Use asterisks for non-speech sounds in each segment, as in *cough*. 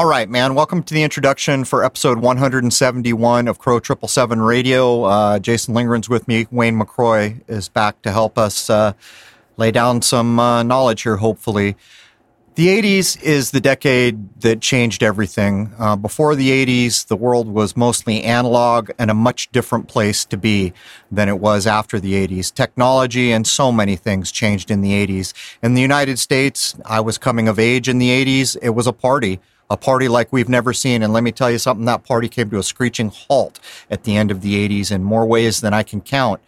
All right, man. Welcome to the introduction for episode 171 of Crow 777 Radio. Uh, Jason Lindgren's with me. Wayne McRoy is back to help us uh, lay down some uh, knowledge here, hopefully. The 80s is the decade that changed everything. Uh, before the 80s, the world was mostly analog and a much different place to be than it was after the 80s. Technology and so many things changed in the 80s. In the United States, I was coming of age in the 80s. It was a party a party like we've never seen. And let me tell you something, that party came to a screeching halt at the end of the 80s in more ways than I can count.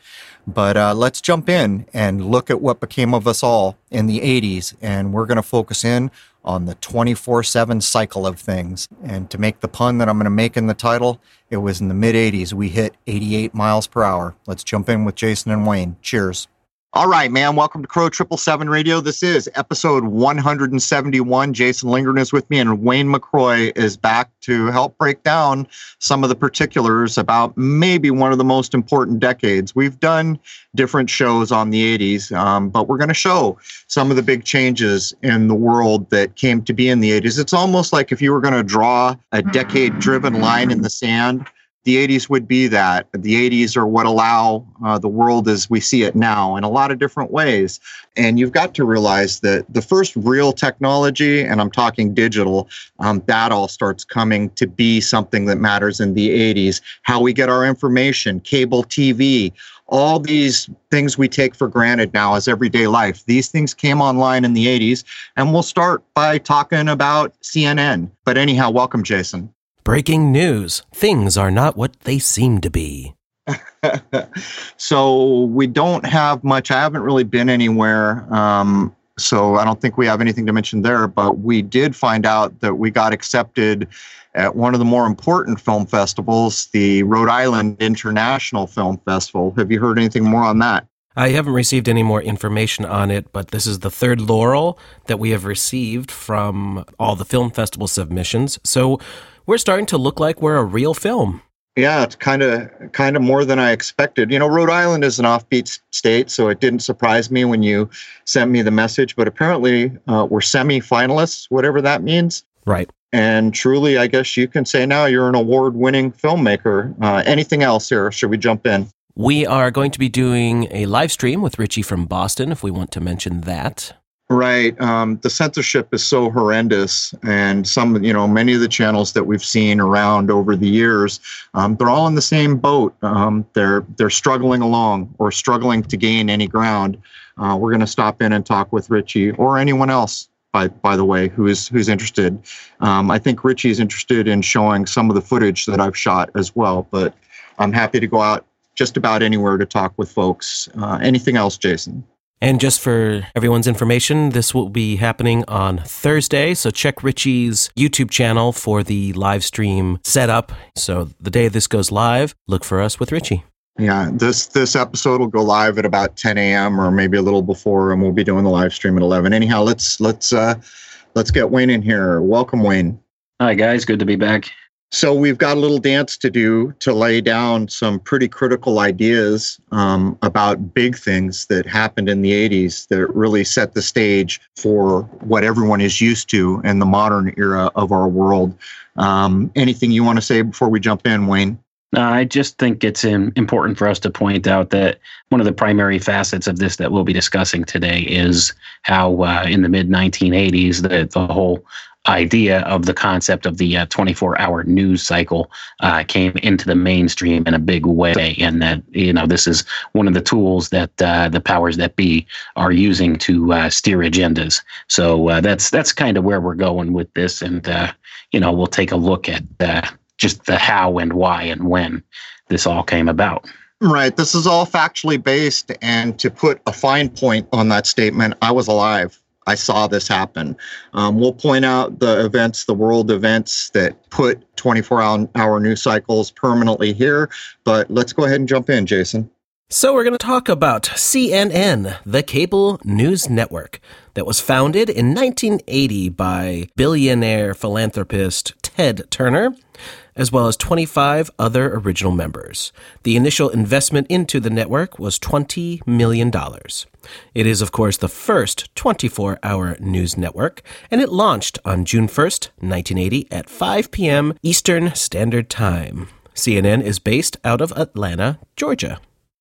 But uh, let's jump in and look at what became of us all in the 80s. And we're going to focus in on the 24 7 cycle of things. And to make the pun that I'm going to make in the title, it was in the mid 80s. We hit 88 miles per hour. Let's jump in with Jason and Wayne. Cheers. All right, man. Welcome to Crow Triple Seven Radio. This is episode 171. Jason Lindgren is with me, and Wayne McRoy is back to help break down some of the particulars about maybe one of the most important decades. We've done different shows on the 80s, um, but we're going to show some of the big changes in the world that came to be in the 80s. It's almost like if you were going to draw a decade driven line in the sand the 80s would be that. The 80s are what allow uh, the world as we see it now in a lot of different ways. And you've got to realize that the first real technology, and I'm talking digital, um, that all starts coming to be something that matters in the 80s. How we get our information, cable TV, all these things we take for granted now as everyday life. These things came online in the 80s. And we'll start by talking about CNN. But anyhow, welcome, Jason. Breaking news things are not what they seem to be. *laughs* so we don't have much. I haven't really been anywhere. Um, so I don't think we have anything to mention there, but we did find out that we got accepted at one of the more important film festivals, the Rhode Island International Film Festival. Have you heard anything more on that? I haven't received any more information on it, but this is the third laurel that we have received from all the film festival submissions. So we're starting to look like we're a real film. Yeah, it's kind of kind of more than I expected. You know, Rhode Island is an offbeat state, so it didn't surprise me when you sent me the message. But apparently, uh, we're semi-finalists, whatever that means. Right. And truly, I guess you can say now you're an award-winning filmmaker. Uh, anything else here? Should we jump in? We are going to be doing a live stream with Richie from Boston, if we want to mention that. Right. Um, the censorship is so horrendous, and some, you know, many of the channels that we've seen around over the years, um, they're all in the same boat. Um, they're they're struggling along or struggling to gain any ground. Uh, we're going to stop in and talk with Richie or anyone else. By by the way, who is who's interested? Um, I think Richie is interested in showing some of the footage that I've shot as well. But I'm happy to go out just about anywhere to talk with folks. Uh, anything else, Jason? And just for everyone's information, this will be happening on Thursday. So check Richie's YouTube channel for the live stream setup. So the day this goes live, look for us with Richie. Yeah, this this episode will go live at about 10 a.m. or maybe a little before, and we'll be doing the live stream at 11. Anyhow, let's let's uh, let's get Wayne in here. Welcome, Wayne. Hi guys, good to be back. So we've got a little dance to do to lay down some pretty critical ideas um, about big things that happened in the 80s that really set the stage for what everyone is used to in the modern era of our world. Um, anything you want to say before we jump in, Wayne? I just think it's important for us to point out that one of the primary facets of this that we'll be discussing today is how, uh, in the mid 1980s, the, the whole idea of the concept of the 24 uh, hour news cycle uh, came into the mainstream in a big way. And that, you know, this is one of the tools that uh, the powers that be are using to uh, steer agendas. So uh, that's that's kind of where we're going with this. And, uh, you know, we'll take a look at just the how and why and when this all came about. Right. This is all factually based. And to put a fine point on that statement, I was alive I saw this happen. Um, we'll point out the events, the world events that put 24 hour news cycles permanently here. But let's go ahead and jump in, Jason. So, we're going to talk about CNN, the cable news network. that was founded in 1980 by billionaire philanthropist Ted Turner as well as 25 other original members. The initial investment into the network was $20 million. It is, of course, the first 24 hour news network, and it launched on June 1st, 1980 at 5 p.m. Eastern Standard Time. CNN is based out of Atlanta, Georgia.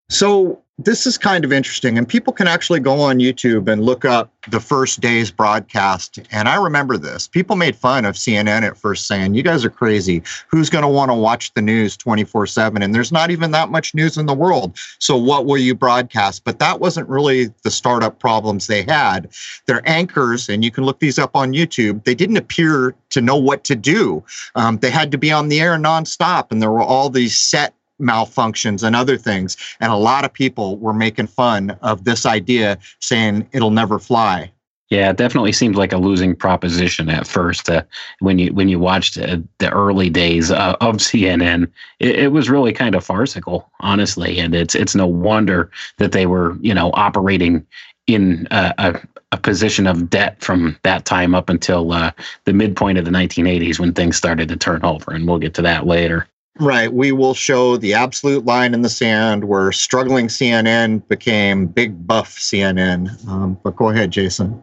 So this is kind of interesting, and people can actually go on YouTube and look up the first day's broadcast. And I remember this. People made fun of CNN at first, saying, You guys are crazy. Who's going to want to watch the news 24 7? And there's not even that much news in the world. So what will you broadcast? But that wasn't really the startup problems they had. Their anchors, and you can look these up on YouTube, they didn't appear to know what to do. Um, they had to be on the air nonstop, and there were all these set malfunctions and other things. And a lot of people were making fun of this idea, saying it'll never fly. Yeah, it definitely seemed like a losing proposition at first. Uh, when you when you watched uh, the early days uh, of CNN, it, it, was really kind of farcical, honestly. And it's it's no wonder that they were you know operating in a, a, position of debt from that time up until uh, the midpoint of the 1980s when things started to turn over. And we'll get to that later. Right. We will show the absolute line in the sand where struggling CNN became big buff CNN. Um, but go ahead, Jason.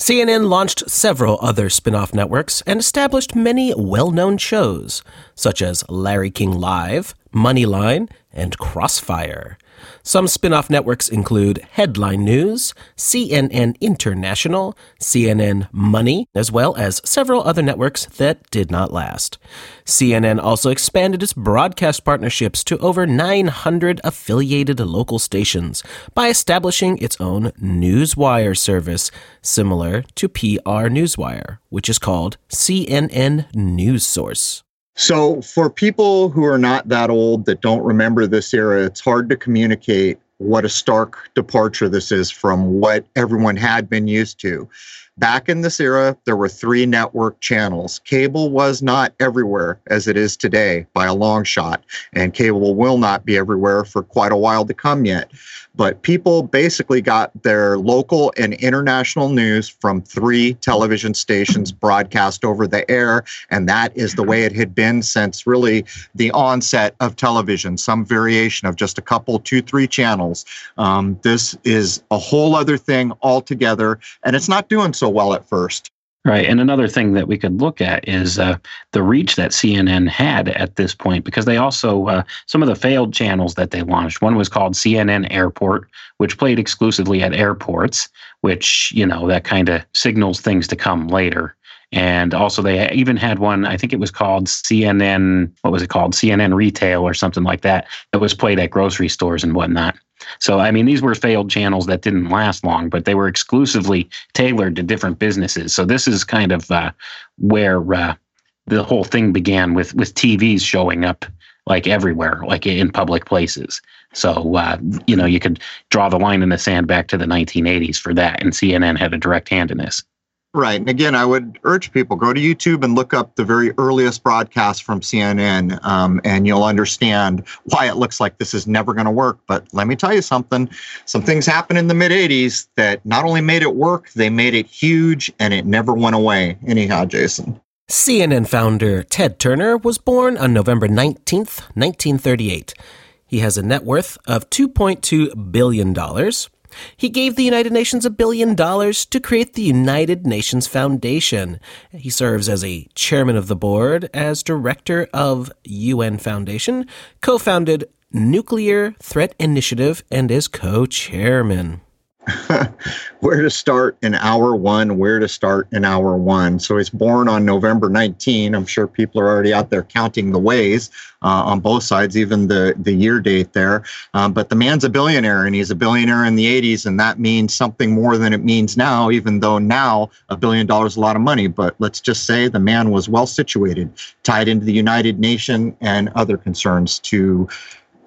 CNN launched several other spin off networks and established many well known shows, such as Larry King Live, Moneyline, and Crossfire. Some spin off networks include Headline News, CNN International, CNN Money, as well as several other networks that did not last. CNN also expanded its broadcast partnerships to over 900 affiliated local stations by establishing its own Newswire service, similar to PR Newswire, which is called CNN News Source. So, for people who are not that old that don't remember this era, it's hard to communicate what a stark departure this is from what everyone had been used to. Back in this era, there were three network channels. Cable was not everywhere as it is today by a long shot, and cable will not be everywhere for quite a while to come yet. But people basically got their local and international news from three television stations broadcast over the air. And that is the way it had been since really the onset of television, some variation of just a couple, two, three channels. Um, this is a whole other thing altogether. And it's not doing so well at first. Right. And another thing that we could look at is uh, the reach that CNN had at this point, because they also, uh, some of the failed channels that they launched, one was called CNN Airport, which played exclusively at airports, which, you know, that kind of signals things to come later. And also, they even had one, I think it was called CNN, what was it called? CNN Retail or something like that, that was played at grocery stores and whatnot. So, I mean, these were failed channels that didn't last long, but they were exclusively tailored to different businesses. So, this is kind of uh, where uh, the whole thing began with with TVs showing up like everywhere, like in public places. So, uh, you know, you could draw the line in the sand back to the 1980s for that, and CNN had a direct hand in this. Right. And again, I would urge people go to YouTube and look up the very earliest broadcast from CNN, um, and you'll understand why it looks like this is never going to work. But let me tell you something some things happened in the mid 80s that not only made it work, they made it huge and it never went away. Anyhow, Jason. CNN founder Ted Turner was born on November 19th, 1938. He has a net worth of $2.2 billion. He gave the United Nations a billion dollars to create the United Nations Foundation. He serves as a chairman of the board, as director of UN Foundation, co founded Nuclear Threat Initiative, and is co chairman. *laughs* where to start in hour one, where to start in hour one. So he's born on November 19. I'm sure people are already out there counting the ways uh, on both sides, even the, the year date there. Um, but the man's a billionaire and he's a billionaire in the 80s, and that means something more than it means now, even though now a billion dollars is a lot of money. But let's just say the man was well situated, tied into the United Nation and other concerns to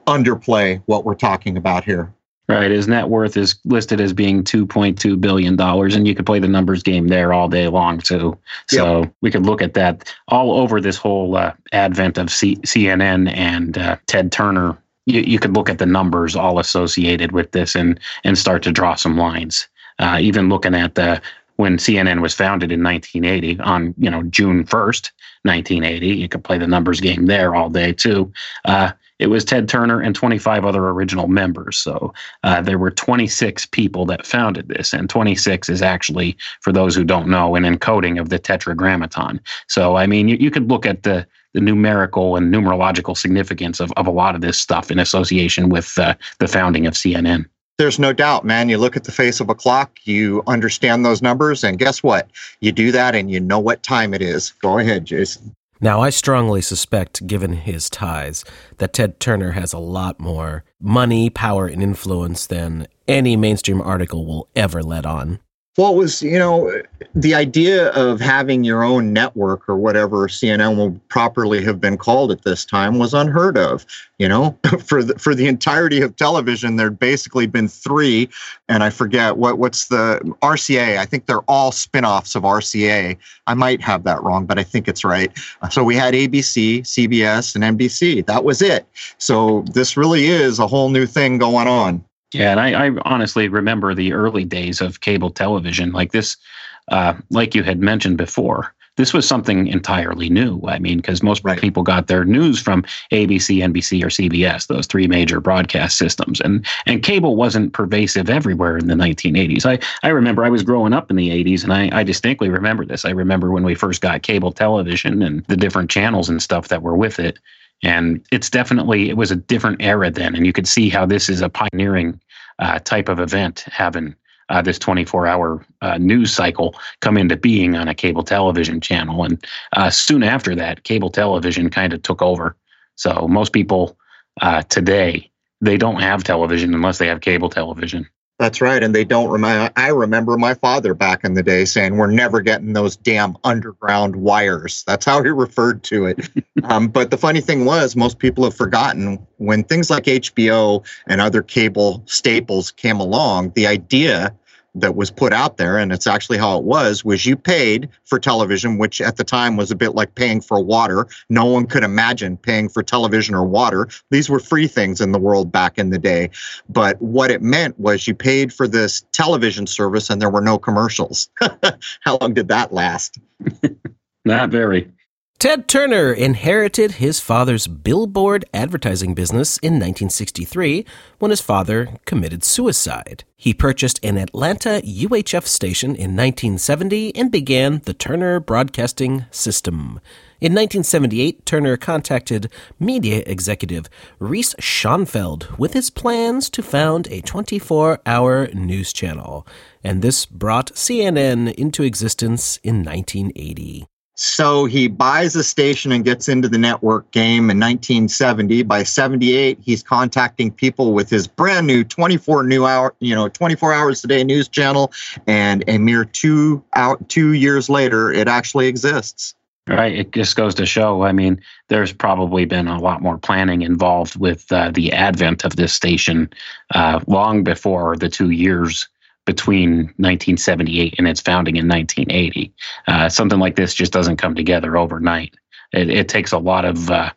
underplay what we're talking about here. Right. His net worth is listed as being $2.2 billion, and you could play the numbers game there all day long, too. So yep. we could look at that all over this whole uh, advent of C- CNN and uh, Ted Turner. You, you could look at the numbers all associated with this and, and start to draw some lines. Uh, even looking at the when CNN was founded in 1980 on you know June 1st, 1980. You could play the numbers game there all day too. Uh, it was Ted Turner and 25 other original members. So uh, there were 26 people that founded this, and 26 is actually, for those who don't know, an encoding of the Tetragrammaton. So I mean, you, you could look at the the numerical and numerological significance of, of a lot of this stuff in association with uh, the founding of CNN. There's no doubt, man. You look at the face of a clock, you understand those numbers, and guess what? You do that and you know what time it is. Go ahead, Jason. Now, I strongly suspect, given his ties, that Ted Turner has a lot more money, power, and influence than any mainstream article will ever let on. Well, it was, you know, the idea of having your own network or whatever CNN will properly have been called at this time was unheard of. You know, *laughs* for the, for the entirety of television, there'd basically been three, and I forget what what's the RCA. I think they're all spin-offs of RCA. I might have that wrong, but I think it's right. So we had ABC, CBS, and NBC. That was it. So this really is a whole new thing going on. Yeah, and I, I, honestly remember the early days of cable television. Like this, uh, like you had mentioned before, this was something entirely new. I mean, because most right. people got their news from ABC, NBC, or CBS, those three major broadcast systems, and and cable wasn't pervasive everywhere in the 1980s. I I remember I was growing up in the 80s, and I I distinctly remember this. I remember when we first got cable television and the different channels and stuff that were with it and it's definitely it was a different era then. And you could see how this is a pioneering uh, type of event having uh, this 24 hour uh, news cycle come into being on a cable television channel. And uh, soon after that cable television kind of took over. So most people uh, today they don't have television unless they have cable television that's right. And they don't remember. I remember my father back in the day saying, We're never getting those damn underground wires. That's how he *laughs* referred to it. *laughs* um, but the funny thing was, most people have forgotten when things like HBO and other cable staples came along, the idea that was put out there, and it's actually how it was, was you paid for television, which at the time was a bit like paying for water. No one could imagine paying for television or water. These were free things in the world back in the day. But what it meant was you paid for this television service and there were no commercials. *laughs* how long did that last? *laughs* Not very. Ted Turner inherited his father's billboard advertising business in 1963 when his father committed suicide. He purchased an Atlanta UHF station in 1970 and began the Turner Broadcasting System. In 1978, Turner contacted media executive Reese Schonfeld with his plans to found a 24 hour news channel, and this brought CNN into existence in 1980. So he buys a station and gets into the network game in 1970. By 78, he's contacting people with his brand new 24 new hour, you know, 24 hours a day news channel. And a mere two out two years later, it actually exists. Right. It just goes to show. I mean, there's probably been a lot more planning involved with uh, the advent of this station uh, long before the two years between 1978 and its founding in 1980. Uh, something like this just doesn't come together overnight. It, it takes a lot of uh,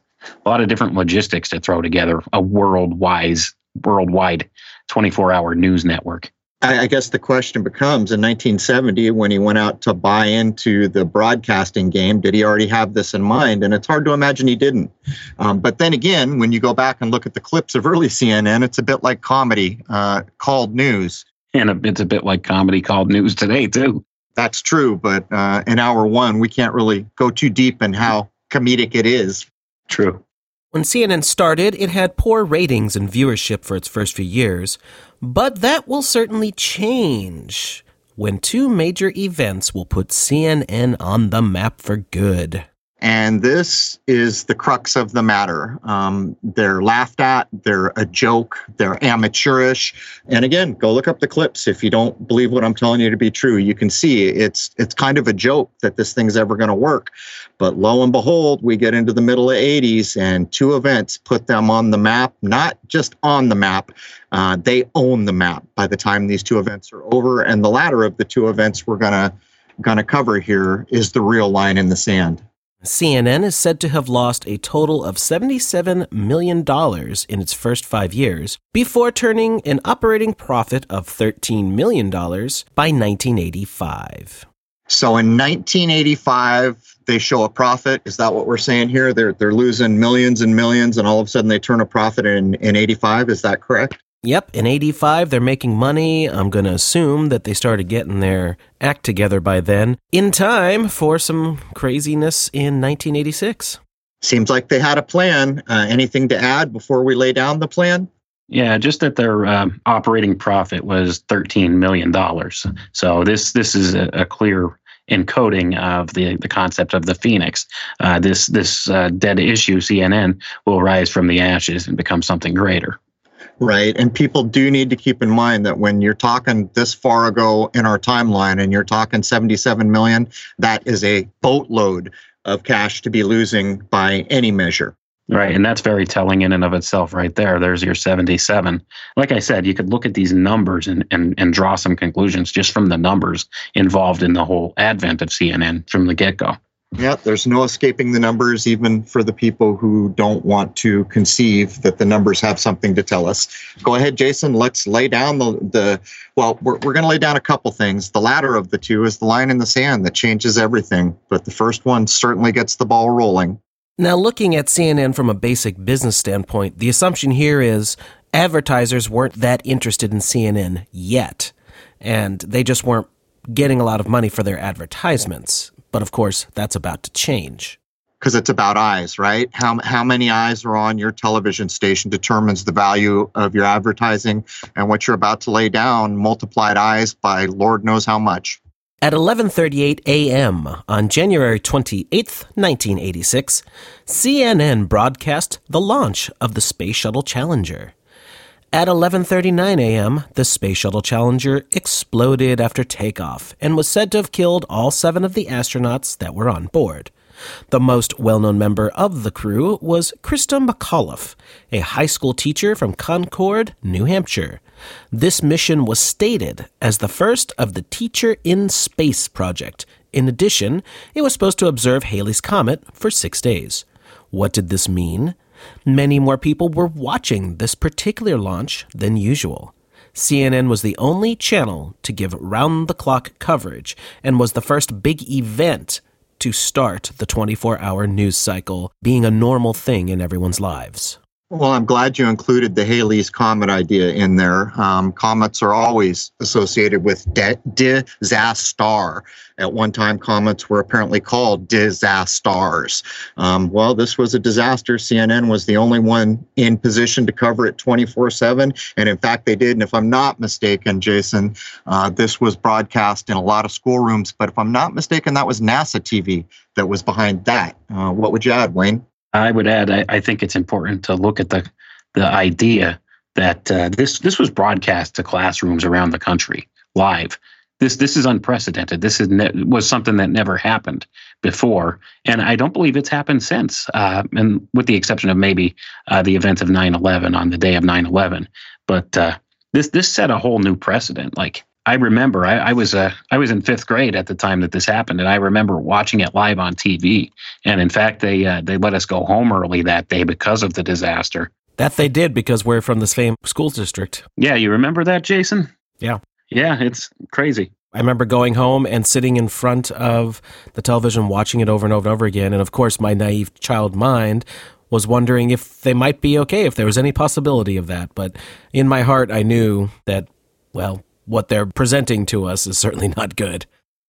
a lot of different logistics to throw together a worldwide worldwide 24 hour news network. I, guess the question becomes in 1970, when he went out to buy into the broadcasting game, did he already have this in mind? And it's hard to imagine he didn't. Um, but then again, when you go back and look at the clips of early CNN, it's a bit like comedy uh, called news and it's a bit like comedy called news today too. That's true, but uh, in hour one, we can't really go too deep in how comedic it is. True. When CNN started, it had poor ratings and viewership for its first few years, but that will certainly change when two major events will put CNN on the map for good. And this is the crux of the matter. Um, they're laughed at, they're a joke, they're amateurish. And again, go look up the clips if you don't believe what I'm telling you to be true. You can see it's it's kind of a joke that this thing's ever going to work. But lo and behold, we get into the middle of 80s and two events put them on the map, not just on the map, uh, they own the map by the time these two events are over. And the latter of the two events we're gonna gonna cover here is the real line in the sand. CNN is said to have lost a total of $77 million in its first five years before turning an operating profit of $13 million by 1985. So in 1985, they show a profit. Is that what we're saying here? They're, they're losing millions and millions, and all of a sudden they turn a profit in, in 85. Is that correct? Yep, in 85, they're making money. I'm going to assume that they started getting their act together by then, in time for some craziness in 1986. Seems like they had a plan. Uh, anything to add before we lay down the plan? Yeah, just that their uh, operating profit was $13 million. So this this is a, a clear encoding of the, the concept of the phoenix. Uh, this this uh, dead issue, CNN, will rise from the ashes and become something greater. Right. And people do need to keep in mind that when you're talking this far ago in our timeline and you're talking 77 million, that is a boatload of cash to be losing by any measure. Right. And that's very telling in and of itself, right there. There's your 77. Like I said, you could look at these numbers and, and, and draw some conclusions just from the numbers involved in the whole advent of CNN from the get go. Yeah, there's no escaping the numbers, even for the people who don't want to conceive that the numbers have something to tell us. Go ahead, Jason. Let's lay down the, the well, we're, we're going to lay down a couple things. The latter of the two is the line in the sand that changes everything, but the first one certainly gets the ball rolling. Now, looking at CNN from a basic business standpoint, the assumption here is advertisers weren't that interested in CNN yet, and they just weren't getting a lot of money for their advertisements. But of course, that's about to change. Because it's about eyes, right? How, how many eyes are on your television station determines the value of your advertising, and what you're about to lay down multiplied eyes by Lord knows how much. At 11:38 a.m. on January 28, 1986, CNN broadcast the launch of the Space Shuttle Challenger. At 11:39 a.m., the Space Shuttle Challenger exploded after takeoff and was said to have killed all 7 of the astronauts that were on board. The most well-known member of the crew was Christa McAuliffe, a high school teacher from Concord, New Hampshire. This mission was stated as the first of the Teacher in Space project. In addition, it was supposed to observe Halley's Comet for 6 days. What did this mean? Many more people were watching this particular launch than usual. CNN was the only channel to give round the clock coverage and was the first big event to start the 24 hour news cycle being a normal thing in everyone's lives. Well, I'm glad you included the Halley's Comet idea in there. Um, comets are always associated with de- disaster. At one time, comets were apparently called disasters. Um, well, this was a disaster. CNN was the only one in position to cover it 24 7. And in fact, they did. And if I'm not mistaken, Jason, uh, this was broadcast in a lot of schoolrooms. But if I'm not mistaken, that was NASA TV that was behind that. Uh, what would you add, Wayne? I would add, I, I, think it's important to look at the the idea that uh, this this was broadcast to classrooms around the country live. This this is unprecedented. This is ne- was something that never happened before, and I don't believe it's happened since. Uh, and with the exception of maybe uh, the event of 9/11 on the day of 9/11, but uh, this this set a whole new precedent. Like I remember I, I was uh, I was in fifth grade at the time that this happened, and I remember watching it live on TV. And in fact, they uh, they let us go home early that day because of the disaster. That they did because we're from the same school district. Yeah, you remember that, Jason? Yeah. Yeah, it's crazy. I remember going home and sitting in front of the television, watching it over and over and over again. And of course, my naive child mind was wondering if they might be okay, if there was any possibility of that. But in my heart, I knew that, well, what they're presenting to us is certainly not good.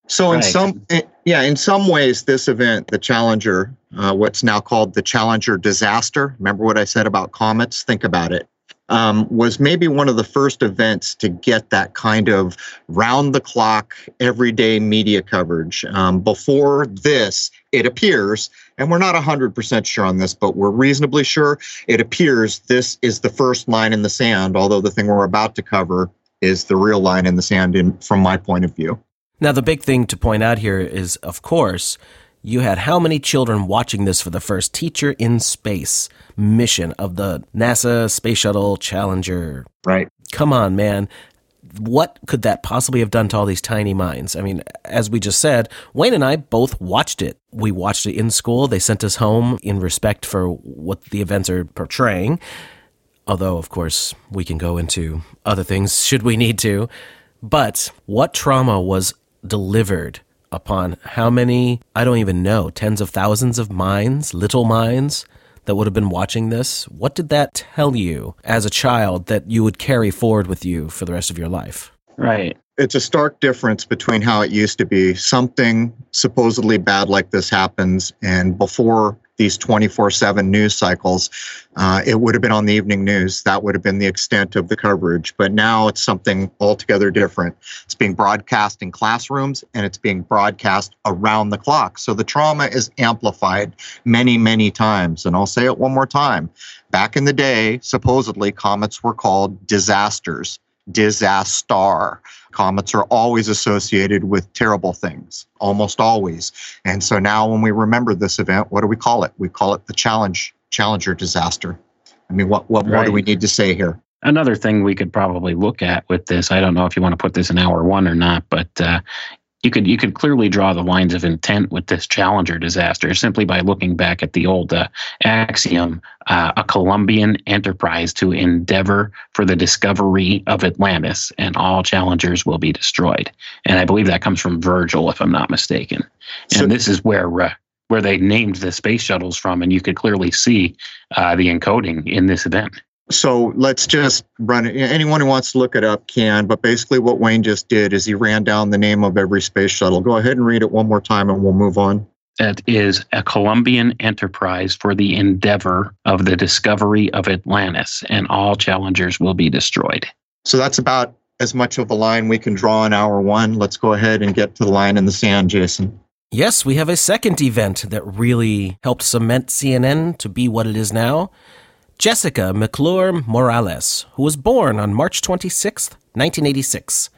So, in right. some, eh, yeah, in some ways, this event, the Challenger, uh, what's now called the Challenger disaster. Remember what I said about comets? Think about it. Um, was maybe one of the first events to get that kind of round the clock, everyday media coverage. Um, before this, it appears, and we're not 100% sure on this, but we're reasonably sure it appears this is the first line in the sand, although the thing we're about to cover is the real line in the sand in, from my point of view. Now, the big thing to point out here is, of course, you had how many children watching this for the first Teacher in Space mission of the NASA Space Shuttle Challenger? Right. Come on, man. what could that possibly have done to all these tiny minds? I mean, as we just said, Wayne and I both watched it. We watched it in school. They sent us home in respect for what the events are portraying. Although, of course, we can go into other things should we need to. But what trauma was delivered upon how many, I don't even know, tens of thousands of minds, little minds that would have been watching this? What did that tell you as a child that you would carry forward with you for the rest of your life? Right. It's a stark difference between how it used to be. Something supposedly bad like this happens, and before these 24 7 news cycles, uh, it would have been on the evening news. That would have been the extent of the coverage. But now it's something altogether different. It's being broadcast in classrooms and it's being broadcast around the clock. So the trauma is amplified many, many times. And I'll say it one more time. Back in the day, supposedly comets were called disasters disaster. Comets are always associated with terrible things, almost always. And so now when we remember this event, what do we call it? We call it the challenge Challenger disaster. I mean, what, what right. more do we need to say here? Another thing we could probably look at with this, I don't know if you want to put this in hour one or not, but uh, you could you could clearly draw the lines of intent with this Challenger disaster simply by looking back at the old uh, axiom: uh, a Columbian enterprise to endeavor for the discovery of Atlantis, and all challengers will be destroyed. And I believe that comes from Virgil, if I'm not mistaken. And so, this is where uh, where they named the space shuttles from, and you could clearly see uh, the encoding in this event so let's just run it. Anyone who wants to look it up can, but basically what Wayne just did is he ran down the name of every space shuttle. Go ahead and read it one more time and we'll move on. That is a Columbian enterprise for the endeavor of the discovery of Atlantis, and all challengers will be destroyed. So that's about as much of a line we can draw in hour one. Let's go ahead and get to the line in the sand, Jason. Yes, we have a second event that really helped cement CNN to be what it is now. Jessica McClure Morales, who was born on March 26, 1986.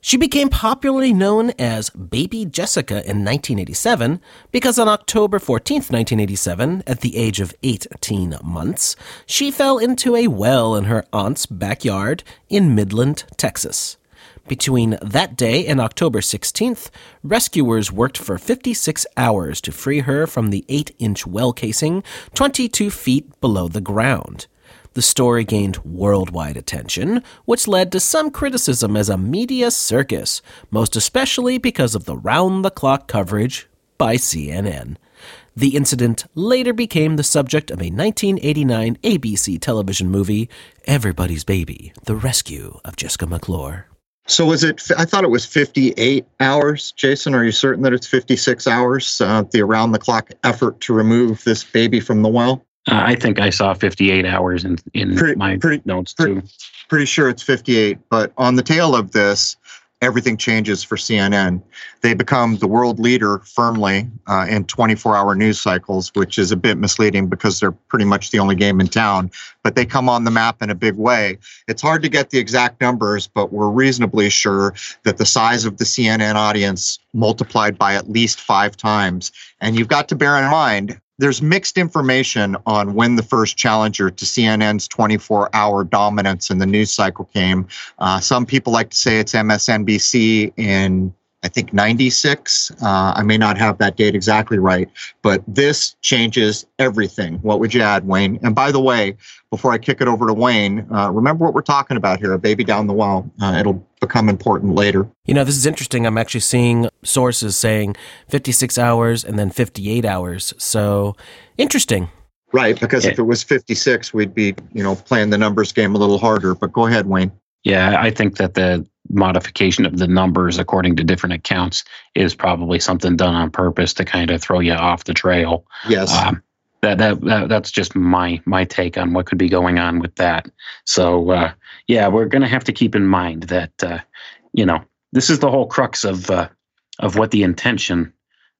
She became popularly known as Baby Jessica in 1987 because on October 14, 1987, at the age of 18 months, she fell into a well in her aunt's backyard in Midland, Texas. Between that day and October 16th, rescuers worked for 56 hours to free her from the 8 inch well casing 22 feet below the ground. The story gained worldwide attention, which led to some criticism as a media circus, most especially because of the round the clock coverage by CNN. The incident later became the subject of a 1989 ABC television movie, Everybody's Baby The Rescue of Jessica McClure. So was it? I thought it was 58 hours. Jason, are you certain that it's 56 hours? Uh, the around-the-clock effort to remove this baby from the well. Uh, I think I saw 58 hours in in pretty, my pretty, notes too. Pretty, pretty sure it's 58. But on the tail of this, everything changes for CNN. They become the world leader firmly uh, in 24 hour news cycles, which is a bit misleading because they're pretty much the only game in town, but they come on the map in a big way. It's hard to get the exact numbers, but we're reasonably sure that the size of the CNN audience multiplied by at least five times. And you've got to bear in mind, there's mixed information on when the first challenger to CNN's 24 hour dominance in the news cycle came. Uh, some people like to say it's MSNBC in I think 96. Uh, I may not have that date exactly right, but this changes everything. What would you add, Wayne? And by the way, before I kick it over to Wayne, uh, remember what we're talking about here a baby down the well. Uh, it'll become important later. You know, this is interesting. I'm actually seeing sources saying 56 hours and then 58 hours. So interesting. Right, because yeah. if it was 56, we'd be, you know, playing the numbers game a little harder. But go ahead, Wayne. Yeah, I think that the modification of the numbers according to different accounts is probably something done on purpose to kind of throw you off the trail. Yes. Um, that, that, that that's just my my take on what could be going on with that. So uh, yeah, we're going to have to keep in mind that uh, you know this is the whole crux of uh, of what the intention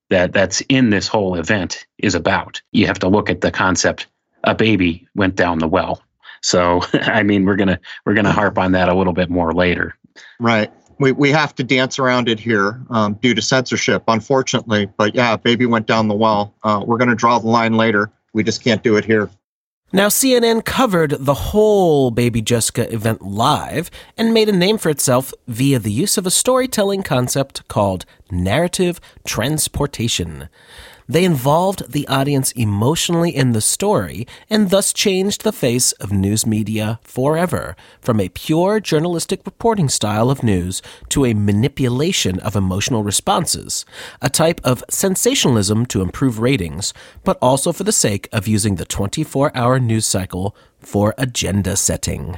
that that's in this whole event is about. You have to look at the concept. A baby went down the well. So *laughs* I mean, we're gonna we're gonna harp on that a little bit more later. Right. We, we have to dance around it here um, due to censorship, unfortunately. But yeah, baby went down the well. Uh, we're going to draw the line later. We just can't do it here. Now, CNN covered the whole Baby Jessica event live and made a name for itself via the use of a storytelling concept called narrative transportation. They involved the audience emotionally in the story and thus changed the face of news media forever from a pure journalistic reporting style of news to a manipulation of emotional responses, a type of sensationalism to improve ratings, but also for the sake of using the 24 hour news cycle for agenda setting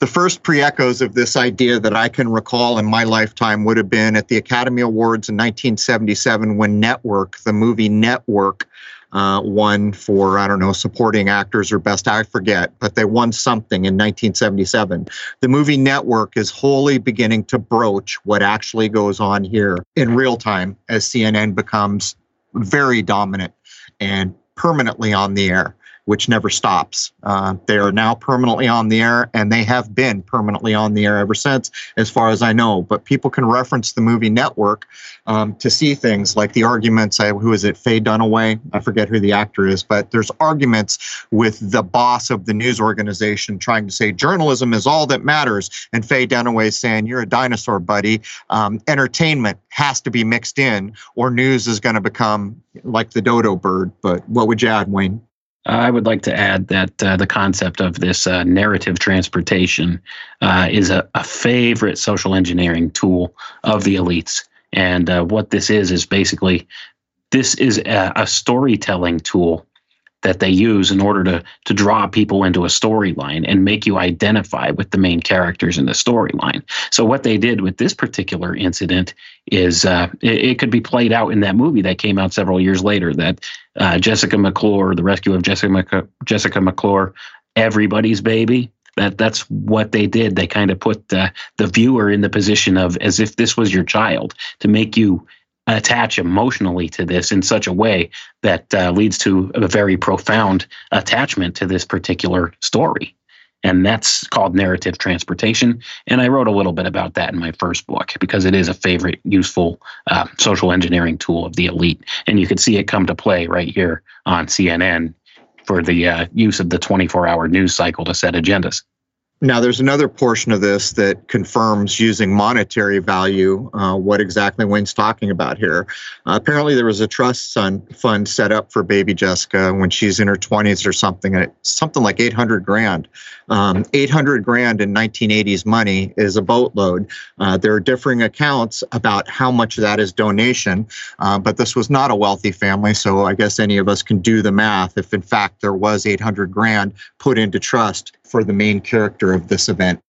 the first pre echoes of this idea that I can recall in my lifetime would have been at the Academy Awards in 1977 when Network, the movie Network, uh, won for, I don't know, supporting actors or best, I forget, but they won something in 1977. The movie Network is wholly beginning to broach what actually goes on here in real time as CNN becomes very dominant and permanently on the air which never stops. Uh, they are now permanently on the air, and they have been permanently on the air ever since, as far as I know. But people can reference the movie Network um, to see things like the arguments. I, who is it? Faye Dunaway. I forget who the actor is, but there's arguments with the boss of the news organization trying to say journalism is all that matters, and Faye Dunaway saying you're a dinosaur, buddy. Um, entertainment has to be mixed in, or news is going to become like the dodo bird. But what would you add, Wayne? I would like to add that uh, the concept of this uh, narrative transportation uh, is a, a, favorite social engineering tool of the elites. And uh, what this is, is basically this is a, a storytelling tool that they use in order to to draw people into a storyline and make you identify with the main characters in the storyline. So what they did with this particular incident is uh, it, it, could be played out in that movie that came out several years later. That uh, Jessica McClure, the rescue of Jessica Mc, Jessica McClure, everybody's baby. That that's what they did. They kind of put the the viewer in the position of as if this was your child to make you attach emotionally to this in such a way that uh, leads to a very profound attachment to this particular story. And that's called narrative transportation. And I wrote a little bit about that in my first book because it is a favorite, useful uh, social engineering tool of the elite. And you can see it come to play right here on CNN for the uh, use of the 24 hour news cycle to set agendas. Now, there's another portion of this that confirms using monetary value uh, what exactly Wayne's talking about here. Uh, apparently, there was a trust fund set up for baby Jessica when she's in her 20s or something, something like 800 grand. Um, 800 grand in 1980s money is a boatload. Uh, there are differing accounts about how much of that is donation, uh, but this was not a wealthy family, so I guess any of us can do the math if, in fact, there was 800 grand put into trust for the main character of this event.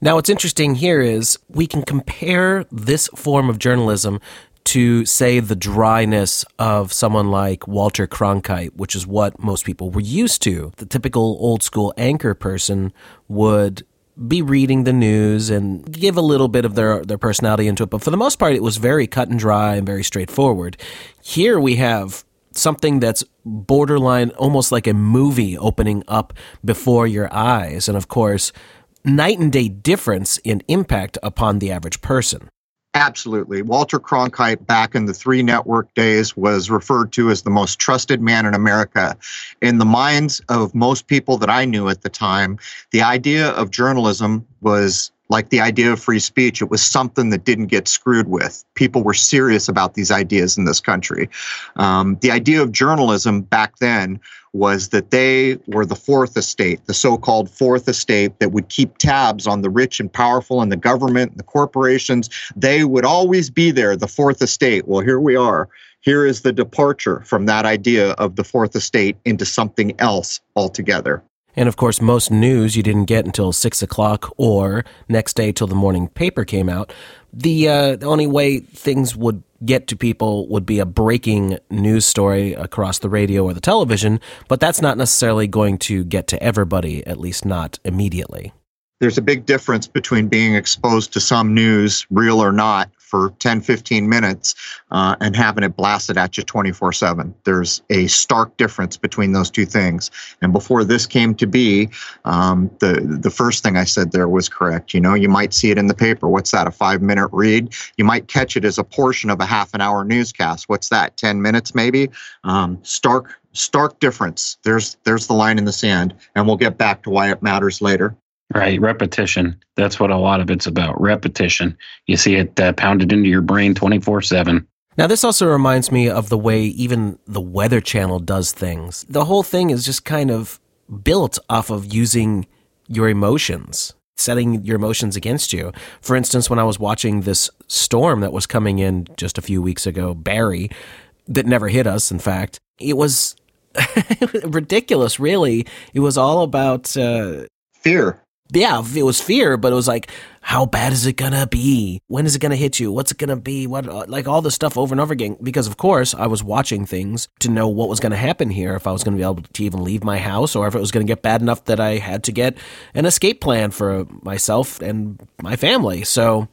Now, what's interesting here is we can compare this form of journalism to, say, the dryness of someone like Walter Cronkite, which is what most people were used to. The typical old school anchor person would be reading the news and give a little bit of their their personality into it, but for the most part, it was very cut and dry and very straightforward. Here we have something that's borderline almost like a movie opening up before your eyes. And of course, night and day difference in impact upon the average person. Absolutely. Walter Cronkite, back in the three network days, was referred to as the most trusted man in America. In the minds of most people that I knew at the time, the idea of journalism was like the idea of free speech, it was something that didn't get screwed with. People were serious about these ideas in this country. Um, the idea of journalism back then was that they were the fourth estate, the so called fourth estate that would keep tabs on the rich and powerful and the government and the corporations. They would always be there, the fourth estate. Well, here we are. Here is the departure from that idea of the fourth estate into something else altogether. And of course, most news you didn't get until six o'clock or next day till the morning paper came out. The, uh, the only way things would get to people would be a breaking news story across the radio or the television, but that's not necessarily going to get to everybody, at least not immediately there's a big difference between being exposed to some news, real or not, for 10, 15 minutes uh, and having it blasted at you 24 7. There's a stark difference between those two things. And before this came to be, um, the, the first thing I said there was correct. You know, you might see it in the paper. What's that, a five minute read? You might catch it as a portion of a half an hour newscast. What's that, 10 minutes maybe? Um, stark stark difference. There's there's the line in the sand, and we'll get back to why it matters later. Right, repetition. That's what a lot of it's about. Repetition. You see it uh, pounded into your brain 24 7. Now, this also reminds me of the way even the Weather Channel does things. The whole thing is just kind of built off of using your emotions, setting your emotions against you. For instance, when I was watching this storm that was coming in just a few weeks ago, Barry, that never hit us, in fact, it was *laughs* ridiculous, really. It was all about uh, fear yeah, it was fear, but it was like, how bad is it gonna be? When is it gonna hit you? What's it gonna be? What, uh, like all this stuff over and over again. Because of course, I was watching things to know what was gonna happen here, if I was gonna be able to even leave my house, or if it was gonna get bad enough that I had to get an escape plan for myself and my family. So,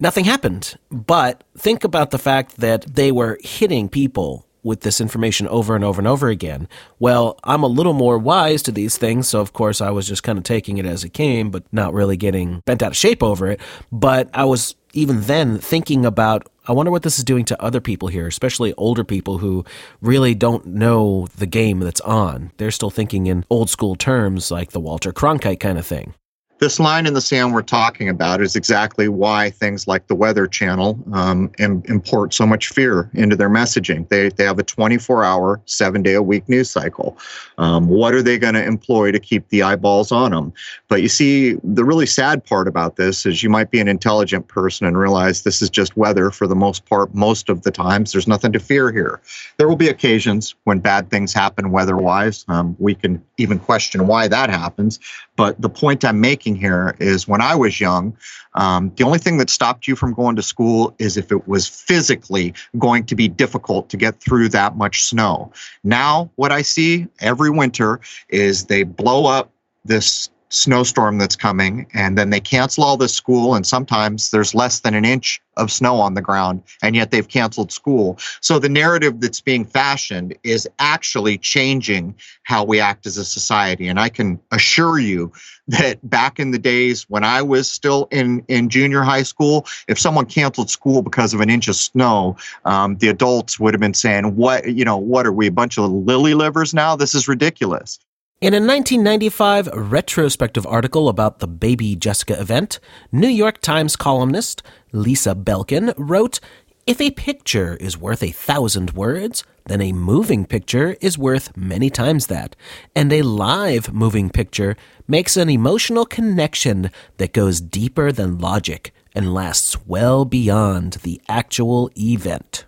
nothing happened. But think about the fact that they were hitting people with this information over and over and over again. Well, I'm a little more wise to these things, so of course I was just kind of taking it as it came, but not really getting bent out of shape over it. But I was even then thinking about I wonder what this is doing to other people here, especially older people who really don't know the game that's on. They're still thinking in old school terms like the Walter Cronkite kind of thing. This line in the sand we're talking about is exactly why things like the Weather Channel um, Im- import so much fear into their messaging. They, they have a 24 hour, seven day a week news cycle. Um, what are they going to employ to keep the eyeballs on them? But you see, the really sad part about this is you might be an intelligent person and realize this is just weather for the most part, most of the times. There's nothing to fear here. There will be occasions when bad things happen weather wise. Um, we can even question why that happens. But the point I'm making here is when I was young, um, the only thing that stopped you from going to school is if it was physically going to be difficult to get through that much snow. Now, what I see every winter is they blow up this snowstorm that's coming and then they cancel all this school and sometimes there's less than an inch of snow on the ground and yet they've canceled school. So the narrative that's being fashioned is actually changing how we act as a society and i can assure you that back in the days when i was still in in junior high school if someone canceled school because of an inch of snow um, the adults would have been saying what you know what are we a bunch of lily livers now? This is ridiculous in a 1995 retrospective article about the Baby Jessica event, New York Times columnist Lisa Belkin wrote, If a picture is worth a thousand words, then a moving picture is worth many times that. And a live moving picture makes an emotional connection that goes deeper than logic and lasts well beyond the actual event.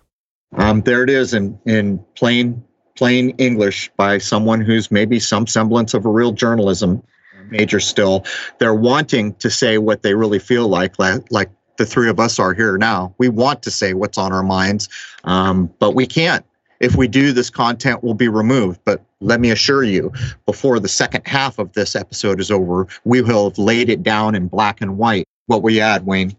Um, there it is in, in plain plain English by someone who's maybe some semblance of a real journalism major still. They're wanting to say what they really feel like, like, the three of us are here now. We want to say what's on our minds, um, but we can't. If we do, this content will be removed. But let me assure you, before the second half of this episode is over, we will have laid it down in black and white. What will you add, Wayne?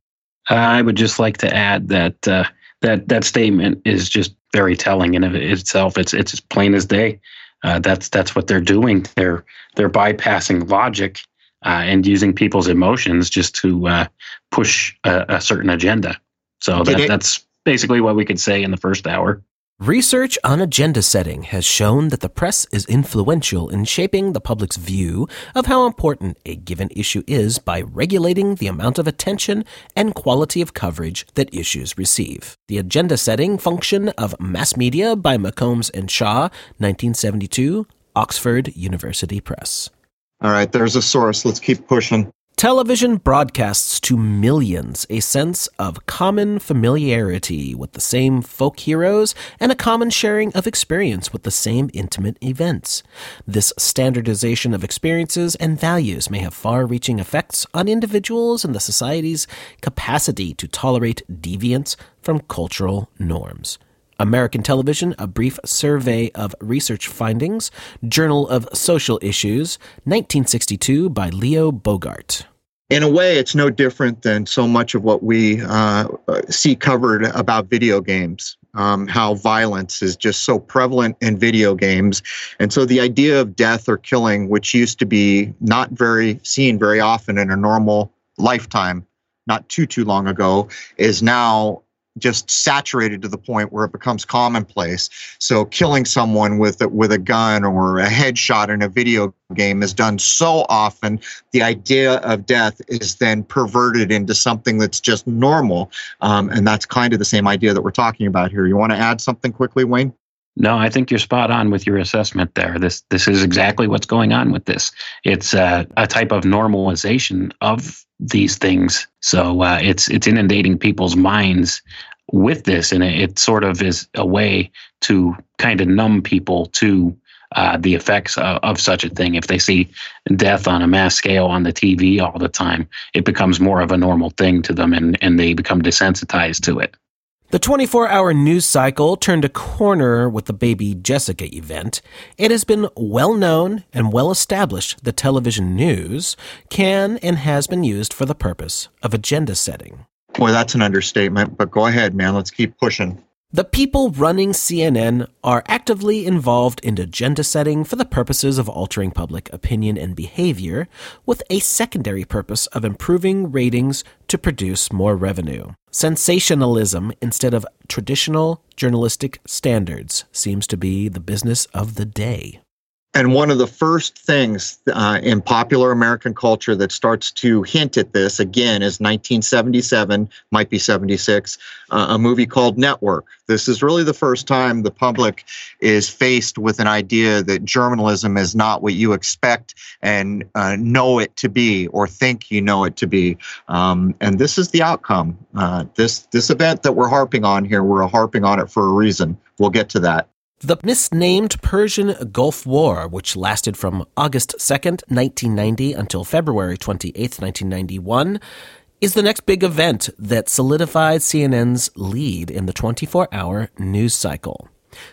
I would just like to add that uh, that that statement is just very telling in itself. It's it's as plain as day. Uh, that's that's what they're doing. They're they're bypassing logic uh, and using people's emotions just to uh, push a, a, certain agenda. So that, that's basically what we could say in the first hour. Research on agenda setting has shown that the press is influential in shaping the public's view of how important a given issue is by regulating the amount of attention and quality of coverage that issues receive. The agenda setting function of mass media by McCombs and Shaw, 1972, Oxford University Press. All right, there's a source. Let's keep pushing. Television broadcasts to millions a sense of common familiarity with the same folk heroes and a common sharing of experience with the same intimate events. This standardization of experiences and values may have far reaching effects on individuals and the society's capacity to tolerate deviance from cultural norms. American Television, a brief survey of research findings, Journal of Social Issues, 1962 by Leo Bogart. in a way, it's no different than so much of what we uh, see covered about video games. Um, how violence is just so prevalent in video games. And so the idea of death or killing, which used to be not very seen very often in a normal lifetime, not too, too long ago, is now just saturated to the point where it becomes commonplace. So killing someone with with a gun or a headshot in a video game is done so often, the idea of death is then perverted into something that's just normal, um, and that's kind of the same idea that we're talking about here. You want to add something quickly, Wayne? No, I think you're spot on with your assessment there. This this is exactly what's going on with this. It's uh, a type of normalization of these things. So uh, it's it's inundating people's minds with this, and it, it, sort of is a way to kind of numb people to uh, the effects of, of, such a thing. If they see death on a mass scale on the TV all the time, it becomes more of a normal thing to them, and and they become desensitized to it. The 24 hour news cycle turned a corner with the Baby Jessica event. It has been well known and well established that television news can and has been used for the purpose of agenda setting. Boy, that's an understatement, but go ahead, man. Let's keep pushing. The people running CNN are actively involved in agenda setting for the purposes of altering public opinion and behavior, with a secondary purpose of improving ratings to produce more revenue. Sensationalism instead of traditional journalistic standards seems to be the business of the day. And one of the first things uh, in popular American culture that starts to hint at this again is 1977, might be 76, uh, a movie called Network. This is really the first time the public is faced with an idea that journalism is not what you expect and uh, know it to be or think you know it to be. Um, and this is the outcome. Uh, this this event that we're harping on here, we're harping on it for a reason. We'll get to that. The misnamed Persian Gulf War, which lasted from August 2nd, 1990 until February 28th, 1991, is the next big event that solidified CNN's lead in the 24 hour news cycle.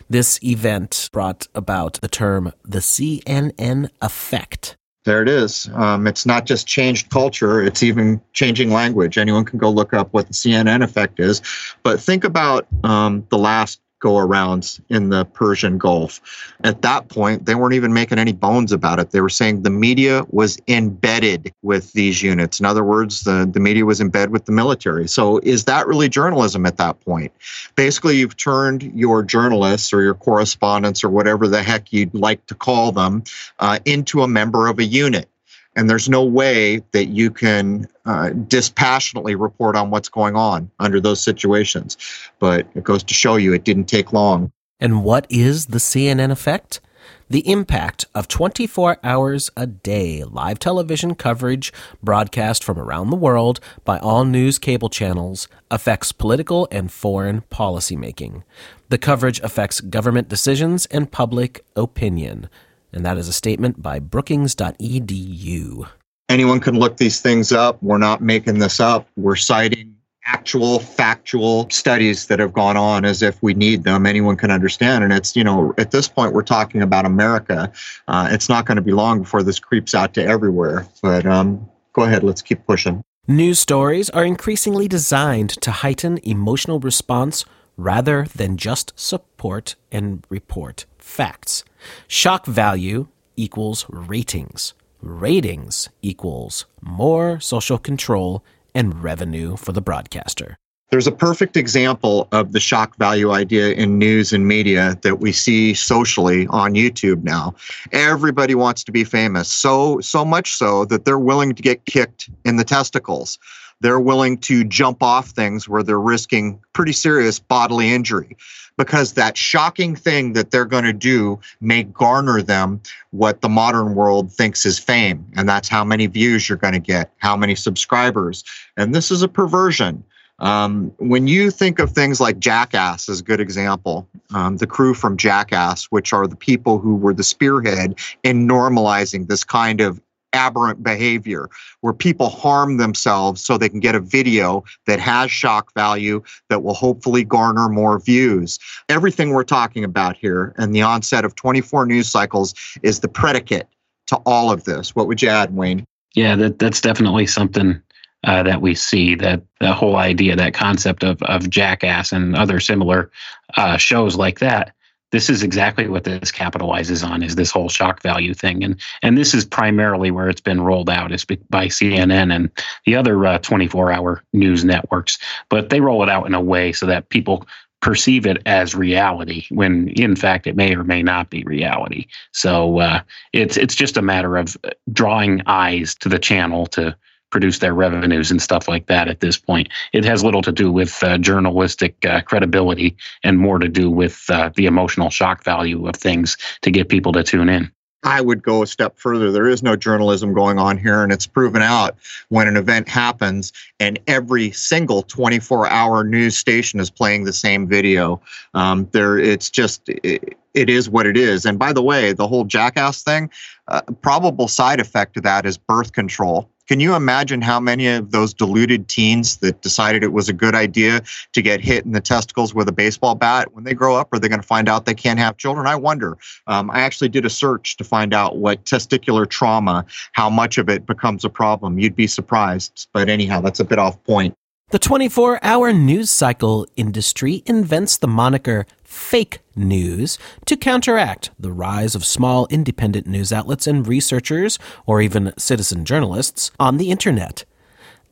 This event brought about the term the CNN effect. There it is. Um, it's not just changed culture, it's even changing language. Anyone can go look up what the CNN effect is. But think about um, the last go arounds in the Persian Gulf. At that point, they weren't even making any bones about it. They were saying the media was embedded with these units. In other words, the, the media was in bed with the military. So is that really journalism at that point? Basically, you've turned your journalists or your correspondents or whatever the heck you'd like to call them uh, into a member of a unit and there's no way that you can uh, dispassionately report on what's going on under those situations. But it goes to show you it didn't take long. And what is the CNN effect? The impact of 24 hours a day live television coverage broadcast from around the world by all news cable channels affects political and foreign policymaking. The coverage affects government decisions and public opinion and that is a statement by brookings.edu. Anyone can look these things up. We're not making this up. We're citing actual factual studies that have gone on as if we need them anyone can understand and it's you know at this point we're talking about america uh, it's not going to be long before this creeps out to everywhere but um, go ahead let's keep pushing news stories are increasingly designed to heighten emotional response rather than just support and report facts. Shock value equals ratings. Ratings equals more social control and revenue for the broadcaster. There's a perfect example of the shock value idea in news and media that we see socially on YouTube now. Everybody wants to be famous, so so much so that they're willing to get kicked in the testicles they're willing to jump off things where they're risking pretty serious bodily injury because that shocking thing that they're going to do may garner them what the modern world thinks is fame. And that's how many views you're going to get, how many subscribers. And this is a perversion. Um, when you think of things like Jackass as a good example, um, the crew from Jackass, which are the people who were the spearhead in normalizing this kind of aberrant behavior where people harm themselves so they can get a video that has shock value that will hopefully garner more views. Everything we're talking about here and the onset of 24 news cycles is the predicate to all of this. What would you add, Wayne? Yeah, that that's definitely something uh, that we see. That the whole idea, that concept of of Jackass and other similar uh, shows like that. This is exactly what this capitalizes on is this whole shock value thing, and and this is primarily where it's been rolled out is by CNN and the other uh, 24 hour news networks. But they roll it out in a way so that people perceive it as reality when in fact it may or may not be reality so uh, it's it's just a matter of drawing eyes to the channel to produce their revenues and stuff like that at this point it has little to do with uh, journalistic uh, credibility and more to do with uh, the emotional shock value of things to get people to tune in I would go a step further. There is no journalism going on here, and it's proven out when an event happens and every single 24 hour news station is playing the same video. Um, there, it's just, it, it is what it is. And by the way, the whole jackass thing, uh, probable side effect of that is birth control. Can you imagine how many of those deluded teens that decided it was a good idea to get hit in the testicles with a baseball bat, when they grow up, are they going to find out they can't have children? I wonder. Um, I actually did a search to find out what testicular trauma, how much of it becomes a problem. You'd be surprised. But anyhow, that's a bit off point. The 24 hour news cycle industry invents the moniker fake news to counteract the rise of small independent news outlets and researchers, or even citizen journalists, on the internet.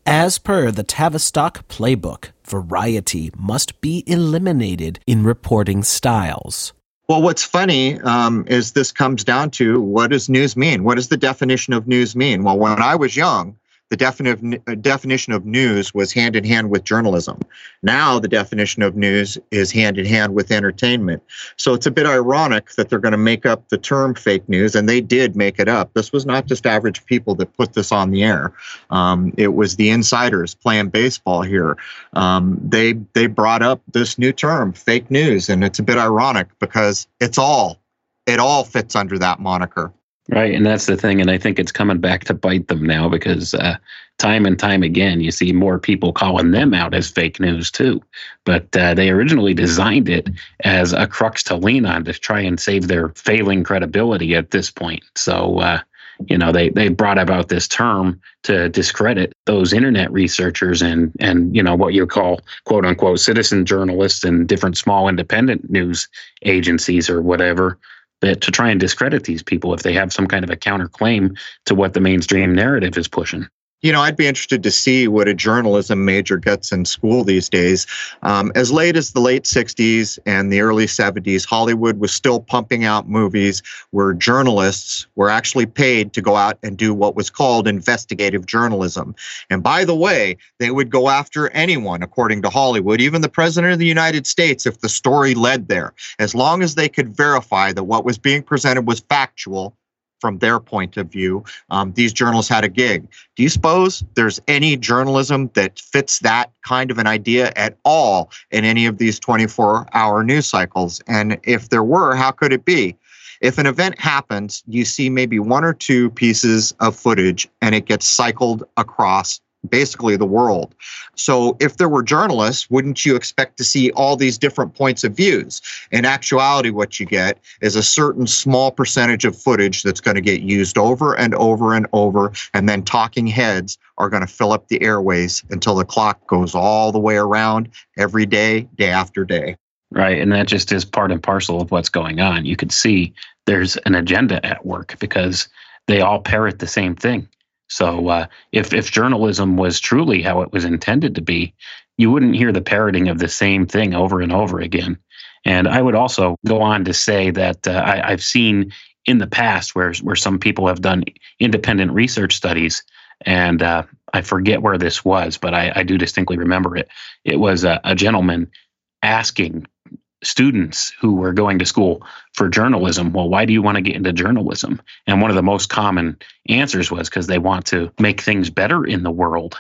As per the Tavistock playbook, variety must be eliminated in reporting styles. Well, what's funny um, is this comes down to what does news mean? What does the definition of news mean? Well, when I was young, the uh, definition of news was hand in hand with journalism. Now the definition of news is hand in hand with entertainment. So it's a bit ironic that they're going to make up the term fake news, and they did make it up. This was not just average people that put this on the air. Um, it was the insiders playing baseball here. Um, they they brought up this new term, fake news, and it's a bit ironic because it's all it all fits under that moniker. Right, and that's the thing, and I think it's coming back to bite them now because uh, time and time again, you see more people calling them out as fake news too. But uh, they originally designed it as a crux to lean on to try and save their failing credibility at this point. So, uh, you know, they they brought about this term to discredit those internet researchers and and you know what you call quote unquote citizen journalists and different small independent news agencies or whatever that to try and discredit these people if they have some kind of a counterclaim to what the mainstream narrative is pushing you know, I'd be interested to see what a journalism major gets in school these days. Um, as late as the late 60s and the early 70s, Hollywood was still pumping out movies where journalists were actually paid to go out and do what was called investigative journalism. And by the way, they would go after anyone, according to Hollywood, even the President of the United States, if the story led there, as long as they could verify that what was being presented was factual from their point of view. Um, these journalists had a gig. Do you suppose there's any journalism that fits that kind of an idea at all in any of these 24 hour news cycles? And if there were, how could it be? If an event happens, you see maybe one or two pieces of footage and it gets cycled across basically the world. So if there were journalists, wouldn't you expect to see all these different points of views? In actuality, what you get is a certain small percentage of footage that's going to get used over and over and over, and then talking heads are going to fill up the airways until the clock goes all the way around every day, day after day. Right. And that just is part and parcel of what's going on. You can see there's an agenda at work because they all parrot the same thing so uh, if if journalism was truly how it was intended to be, you wouldn't hear the parroting of the same thing over and over again. And I would also go on to say that uh, I, have seen in the past where where some people have done independent research studies, and uh, I forget where this was, but I, I do distinctly remember it. It was a, a gentleman asking students who were going to school for journalism well why do you want to get into journalism? And one of the most common answers was because they want to make things better in the world.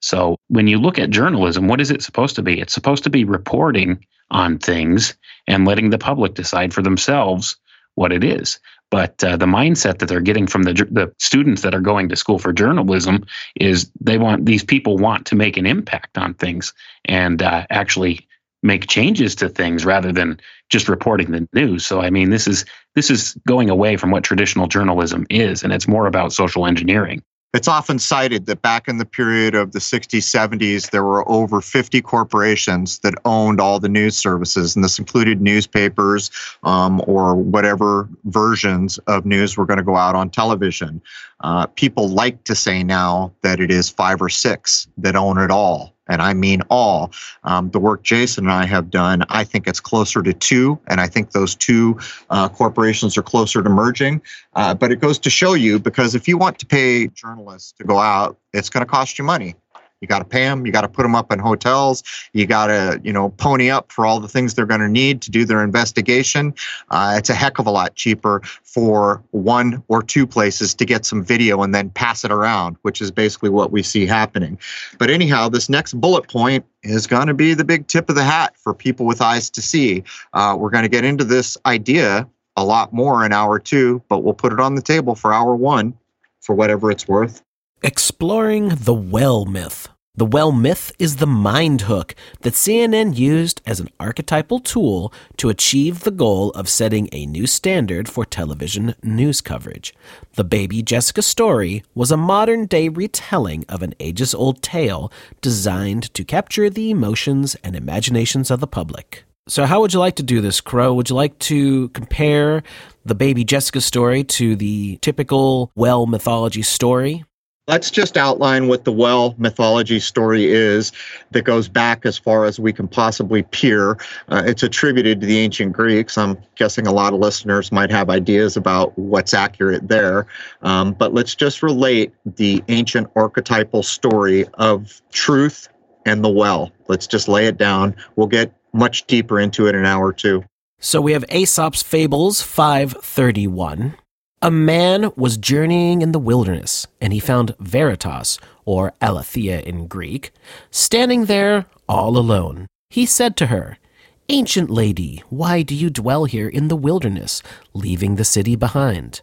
So when you look at journalism what is it supposed to be? It's supposed to be reporting on things and letting the public decide for themselves what it is. But uh, the mindset that they're getting from the the students that are going to school for journalism is they want these people want to make an impact on things and uh, actually make changes to things rather than just reporting the news. So I mean this is this is going away from what traditional journalism is and it's more about social engineering. It's often cited that back in the period of the 60s, 70s, there were over 50 corporations that owned all the news services, and this included newspapers um, or whatever versions of news were going to go out on television. Uh, people like to say now that it is five or six that own it all and I mean all. Um, the work Jason and I have done, I think it's closer to two, and I think those two uh, corporations are closer to merging. Uh, but it goes to show you because if you want to pay journalists to go out, it's going to cost you money. You got to pay them. You got to put them up in hotels. You got to, you know, pony up for all the things they're going to need to do their investigation. Uh, it's a heck of a lot cheaper for one or two places to get some video and then pass it around, which is basically what we see happening. But anyhow, this next bullet point is going to be the big tip of the hat for people with eyes to see. Uh, we're going to get into this idea a lot more in hour two, but we'll put it on the table for hour one for whatever it's worth. Exploring the well myth. The well myth is the mind hook that CNN used as an archetypal tool to achieve the goal of setting a new standard for television news coverage. The Baby Jessica story was a modern day retelling of an ages old tale designed to capture the emotions and imaginations of the public. So, how would you like to do this, Crow? Would you like to compare the Baby Jessica story to the typical well mythology story? Let's just outline what the well mythology story is that goes back as far as we can possibly peer. Uh, it's attributed to the ancient Greeks. I'm guessing a lot of listeners might have ideas about what's accurate there. Um, but let's just relate the ancient archetypal story of truth and the well. Let's just lay it down. We'll get much deeper into it in an hour or two. So we have Aesop's Fables 531. A man was journeying in the wilderness, and he found Veritas, or Aletheia in Greek, standing there all alone. He said to her, Ancient lady, why do you dwell here in the wilderness, leaving the city behind?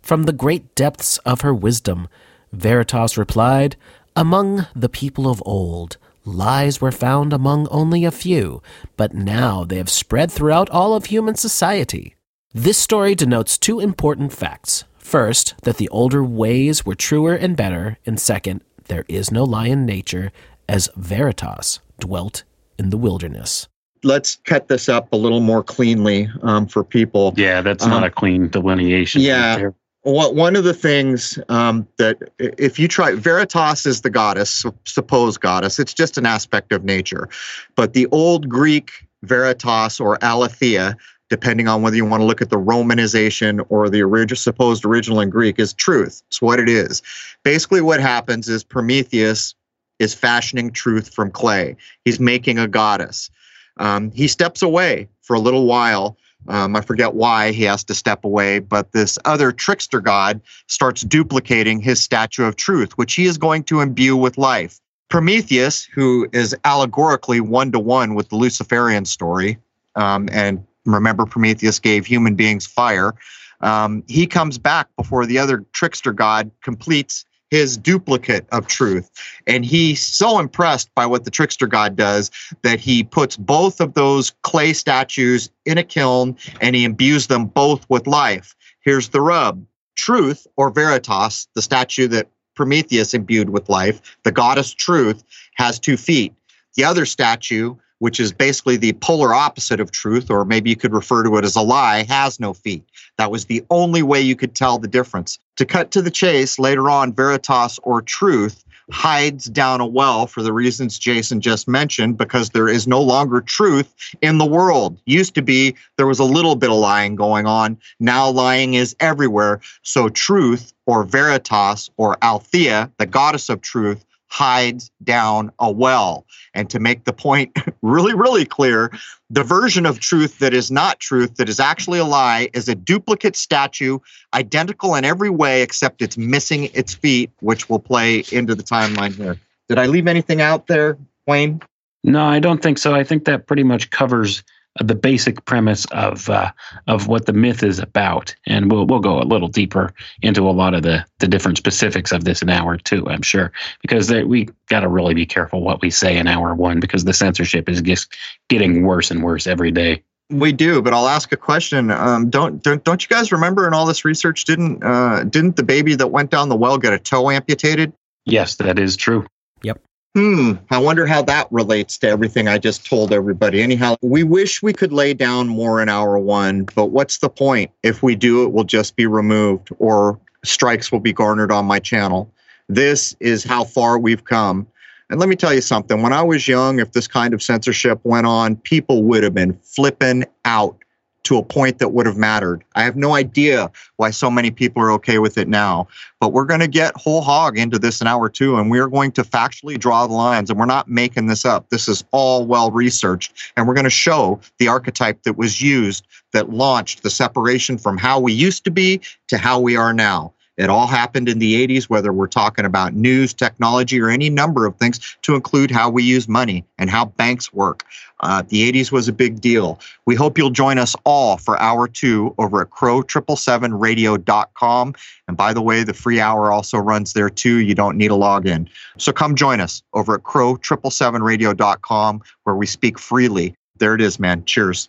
From the great depths of her wisdom, Veritas replied, Among the people of old, lies were found among only a few, but now they have spread throughout all of human society. This story denotes two important facts. First, that the older ways were truer and better, and second, there is no lie in nature, as Veritas dwelt in the wilderness. Let's cut this up a little more cleanly um, for people. Yeah, that's not um, a clean delineation. Yeah. Right one of the things um, that if you try veritas is the goddess supposed goddess it's just an aspect of nature but the old greek veritas or aletheia depending on whether you want to look at the Romanization or the supposed original in Greek, is truth. It's what it is. Basically, what happens is Prometheus is fashioning truth from clay. He's making a goddess. Um, he steps away for a little while. Um, I forget why he has to step away, but this other trickster god starts duplicating his statue of truth, which he is going to imbue with life. Prometheus, who is allegorically one to one with the Luciferian story, um, and remember Prometheus gave human beings fire. Um, he comes back before the other trickster god completes his duplicate of truth. And he's so impressed by what the trickster god does that he puts both of those clay statues in a kiln and he imbues them both with life. Here's the rub truth or veritas, the statue that Prometheus imbued with life, the goddess truth, has two feet. The other statue which is basically the polar opposite of truth, or maybe you could refer to it as a lie, has no feet. That was the only way you could tell the difference. To cut to the chase, later on, Veritas or truth hides down a well for the reasons Jason just mentioned, because there is no longer truth in the world. Used to be there was a little bit of lying going on. Now lying is everywhere. So truth or Veritas or Althea, the goddess of truth, hides down a well. And to make the point *laughs* really, really clear, the version of truth that is not truth, that is actually a lie, is a duplicate statue, identical in every way except it's missing its feet, which will play into the timeline here. Did I leave anything out there, Wayne? No, I don't think so. I think that pretty much covers the basic premise of uh, of what the myth is about, and we'll we'll go a little deeper into a lot of the the different specifics of this in hour two. I'm sure because they, we got to really be careful what we say in hour one because the censorship is just getting worse and worse every day. We do, but I'll ask a question. Um, don't, don't don't you guys remember in all this research? Didn't uh, didn't the baby that went down the well get a toe amputated? Yes, that is true. Yep. Hmm. I wonder how that relates to everything I just told everybody. Anyhow, we wish we could lay down more in hour one, but what's the point? If we do, it will just be removed or strikes will be garnered on my channel. This is how far we've come. And let me tell you something when I was young, if this kind of censorship went on, people would have been flipping out to a point that would have mattered. I have no idea why so many people are okay with it now, but we're going to get whole hog into this in hour two, and we're going to factually draw the lines, and we're not making this up. This is all well researched, and we're going to show the archetype that was used that launched the separation from how we used to be to how we are now. It all happened in the 80s, whether we're talking about news, technology, or any number of things, to include how we use money and how banks work. Uh, the 80s was a big deal. We hope you'll join us all for hour two over at crow777radio.com. And by the way, the free hour also runs there too. You don't need a login. So come join us over at crow777radio.com where we speak freely. There it is, man. Cheers.